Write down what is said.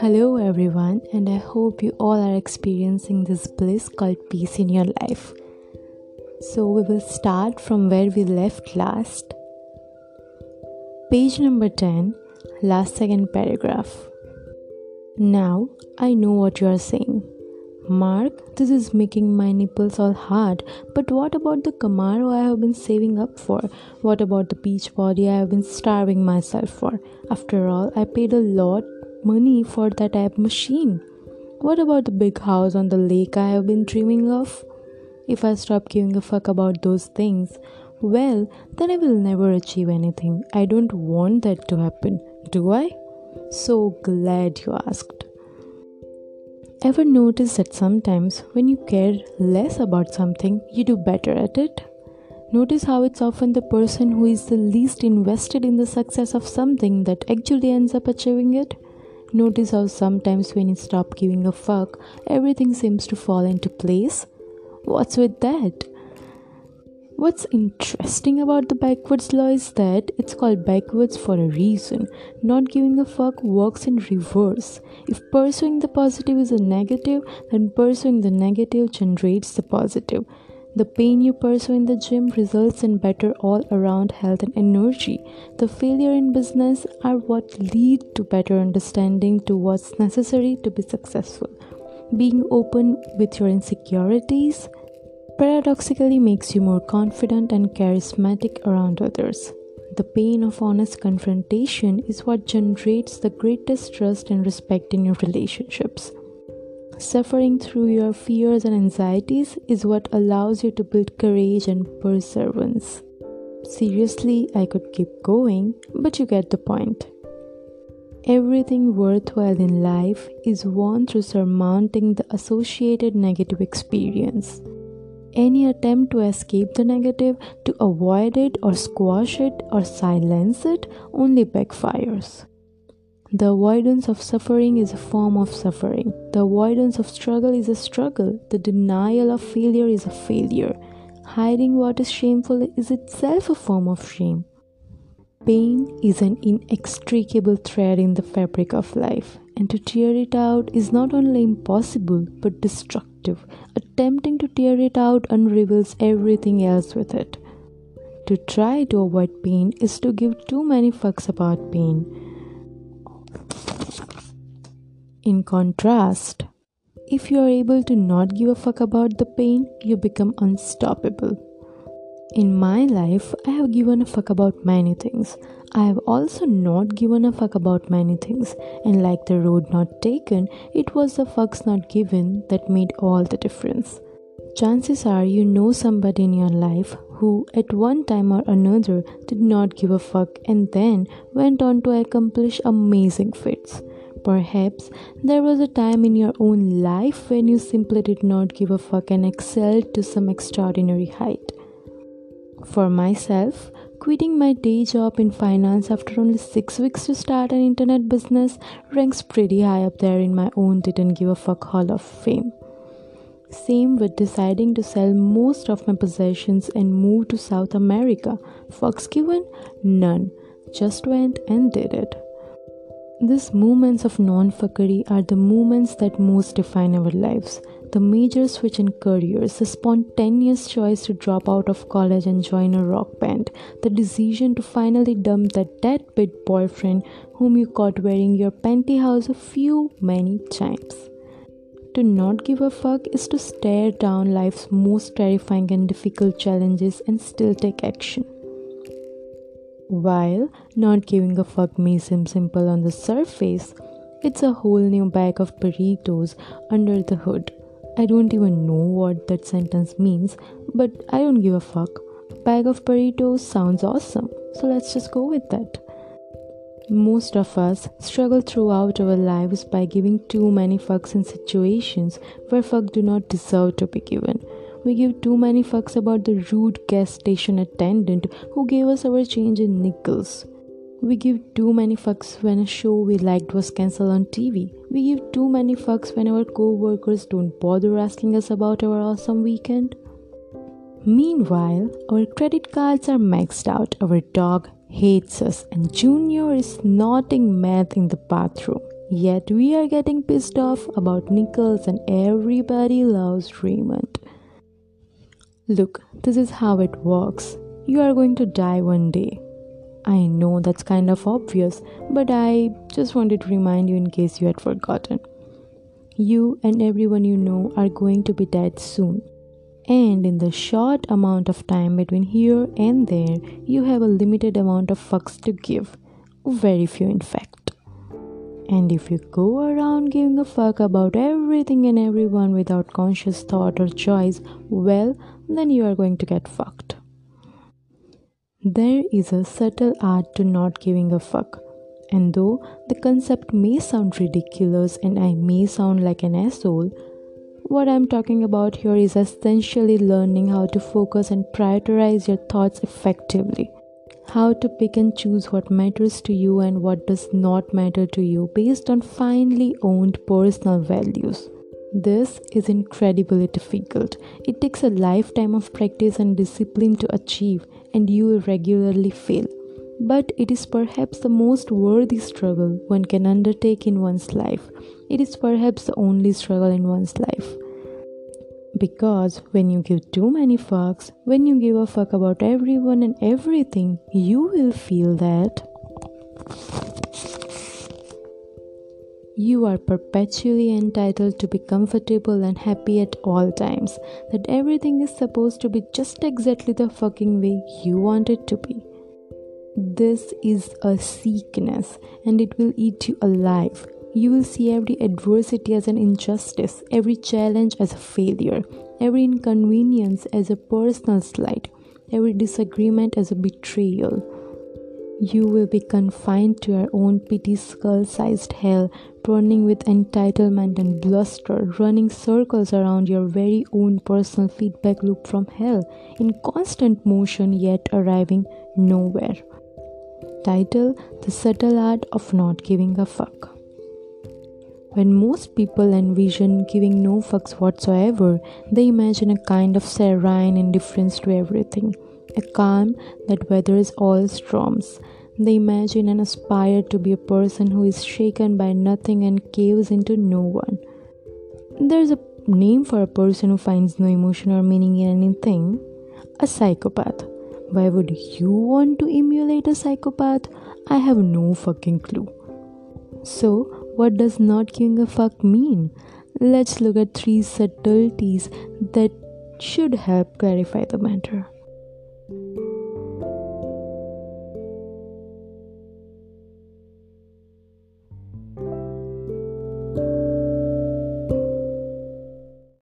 Hello, everyone, and I hope you all are experiencing this bliss called peace in your life. So, we will start from where we left last. Page number 10, last second paragraph. Now, I know what you are saying. Mark, this is making my nipples all hard. But what about the Camaro I have been saving up for? What about the beach body I have been starving myself for? After all, I paid a lot money for that ab machine. What about the big house on the lake I have been dreaming of? If I stop giving a fuck about those things, well, then I will never achieve anything. I don't want that to happen, do I? So glad you asked. Ever notice that sometimes when you care less about something, you do better at it? Notice how it's often the person who is the least invested in the success of something that actually ends up achieving it? Notice how sometimes when you stop giving a fuck, everything seems to fall into place? What's with that? What's interesting about the backwards law is that it's called backwards for a reason. Not giving a fuck works in reverse. If pursuing the positive is a negative, then pursuing the negative generates the positive. The pain you pursue in the gym results in better all around health and energy. The failure in business are what lead to better understanding to what's necessary to be successful. Being open with your insecurities paradoxically makes you more confident and charismatic around others. The pain of honest confrontation is what generates the greatest trust and respect in your relationships. Suffering through your fears and anxieties is what allows you to build courage and perseverance. Seriously, I could keep going, but you get the point. Everything worthwhile in life is won through surmounting the associated negative experience. Any attempt to escape the negative, to avoid it or squash it or silence it, only backfires. The avoidance of suffering is a form of suffering. The avoidance of struggle is a struggle. The denial of failure is a failure. Hiding what is shameful is itself a form of shame. Pain is an inextricable thread in the fabric of life, and to tear it out is not only impossible but destructive. Attempting to tear it out unravels everything else with it. To try to avoid pain is to give too many fucks about pain. In contrast, if you are able to not give a fuck about the pain, you become unstoppable. In my life, I have given a fuck about many things. I have also not given a fuck about many things, and like the road not taken, it was the fucks not given that made all the difference. Chances are you know somebody in your life who, at one time or another, did not give a fuck and then went on to accomplish amazing feats. Perhaps there was a time in your own life when you simply did not give a fuck and excelled to some extraordinary height. For myself, quitting my day job in finance after only six weeks to start an internet business ranks pretty high up there in my own didn't give a fuck hall of fame. Same with deciding to sell most of my possessions and move to South America. Fucks given? None. Just went and did it. These moments of non fuckery are the moments that most define our lives. The major switch in careers, the spontaneous choice to drop out of college and join a rock band, the decision to finally dump that deadbeat boyfriend whom you caught wearing your pantyhose a few many times. To not give a fuck is to stare down life's most terrifying and difficult challenges and still take action. While not giving a fuck may seem simple on the surface, it's a whole new bag of burritos under the hood. I don't even know what that sentence means, but I don't give a fuck. Bag of burritos sounds awesome, so let's just go with that. Most of us struggle throughout our lives by giving too many fucks in situations where fuck do not deserve to be given. We give too many fucks about the rude gas station attendant who gave us our change in nickels. We give too many fucks when a show we liked was cancelled on TV. We give too many fucks when our co workers don't bother asking us about our awesome weekend. Meanwhile, our credit cards are maxed out, our dog hates us, and Junior is snorting meth in the bathroom. Yet we are getting pissed off about nickels, and everybody loves Raymond. Look, this is how it works. You are going to die one day. I know that's kind of obvious, but I just wanted to remind you in case you had forgotten. You and everyone you know are going to be dead soon. And in the short amount of time between here and there, you have a limited amount of fucks to give. Very few, in fact. And if you go around giving a fuck about everything and everyone without conscious thought or choice, well, then you are going to get fucked. There is a subtle art to not giving a fuck. And though the concept may sound ridiculous and I may sound like an asshole, what I'm talking about here is essentially learning how to focus and prioritize your thoughts effectively. How to pick and choose what matters to you and what does not matter to you based on finely owned personal values. This is incredibly difficult. It takes a lifetime of practice and discipline to achieve, and you will regularly fail. But it is perhaps the most worthy struggle one can undertake in one's life. It is perhaps the only struggle in one's life. Because when you give too many fucks, when you give a fuck about everyone and everything, you will feel that you are perpetually entitled to be comfortable and happy at all times, that everything is supposed to be just exactly the fucking way you want it to be. This is a sickness and it will eat you alive. You will see every adversity as an injustice, every challenge as a failure, every inconvenience as a personal slight, every disagreement as a betrayal. You will be confined to your own pity skull sized hell, burning with entitlement and bluster, running circles around your very own personal feedback loop from hell, in constant motion yet arriving nowhere. Title The Subtle Art of Not Giving a Fuck. When most people envision giving no fucks whatsoever, they imagine a kind of serene indifference to everything a calm that weathers all storms. They imagine and aspire to be a person who is shaken by nothing and caves into no one. There's a name for a person who finds no emotion or meaning in anything a psychopath. Why would you want to emulate a psychopath? I have no fucking clue. So, what does not giving a fuck mean? Let's look at three subtleties that should help clarify the matter.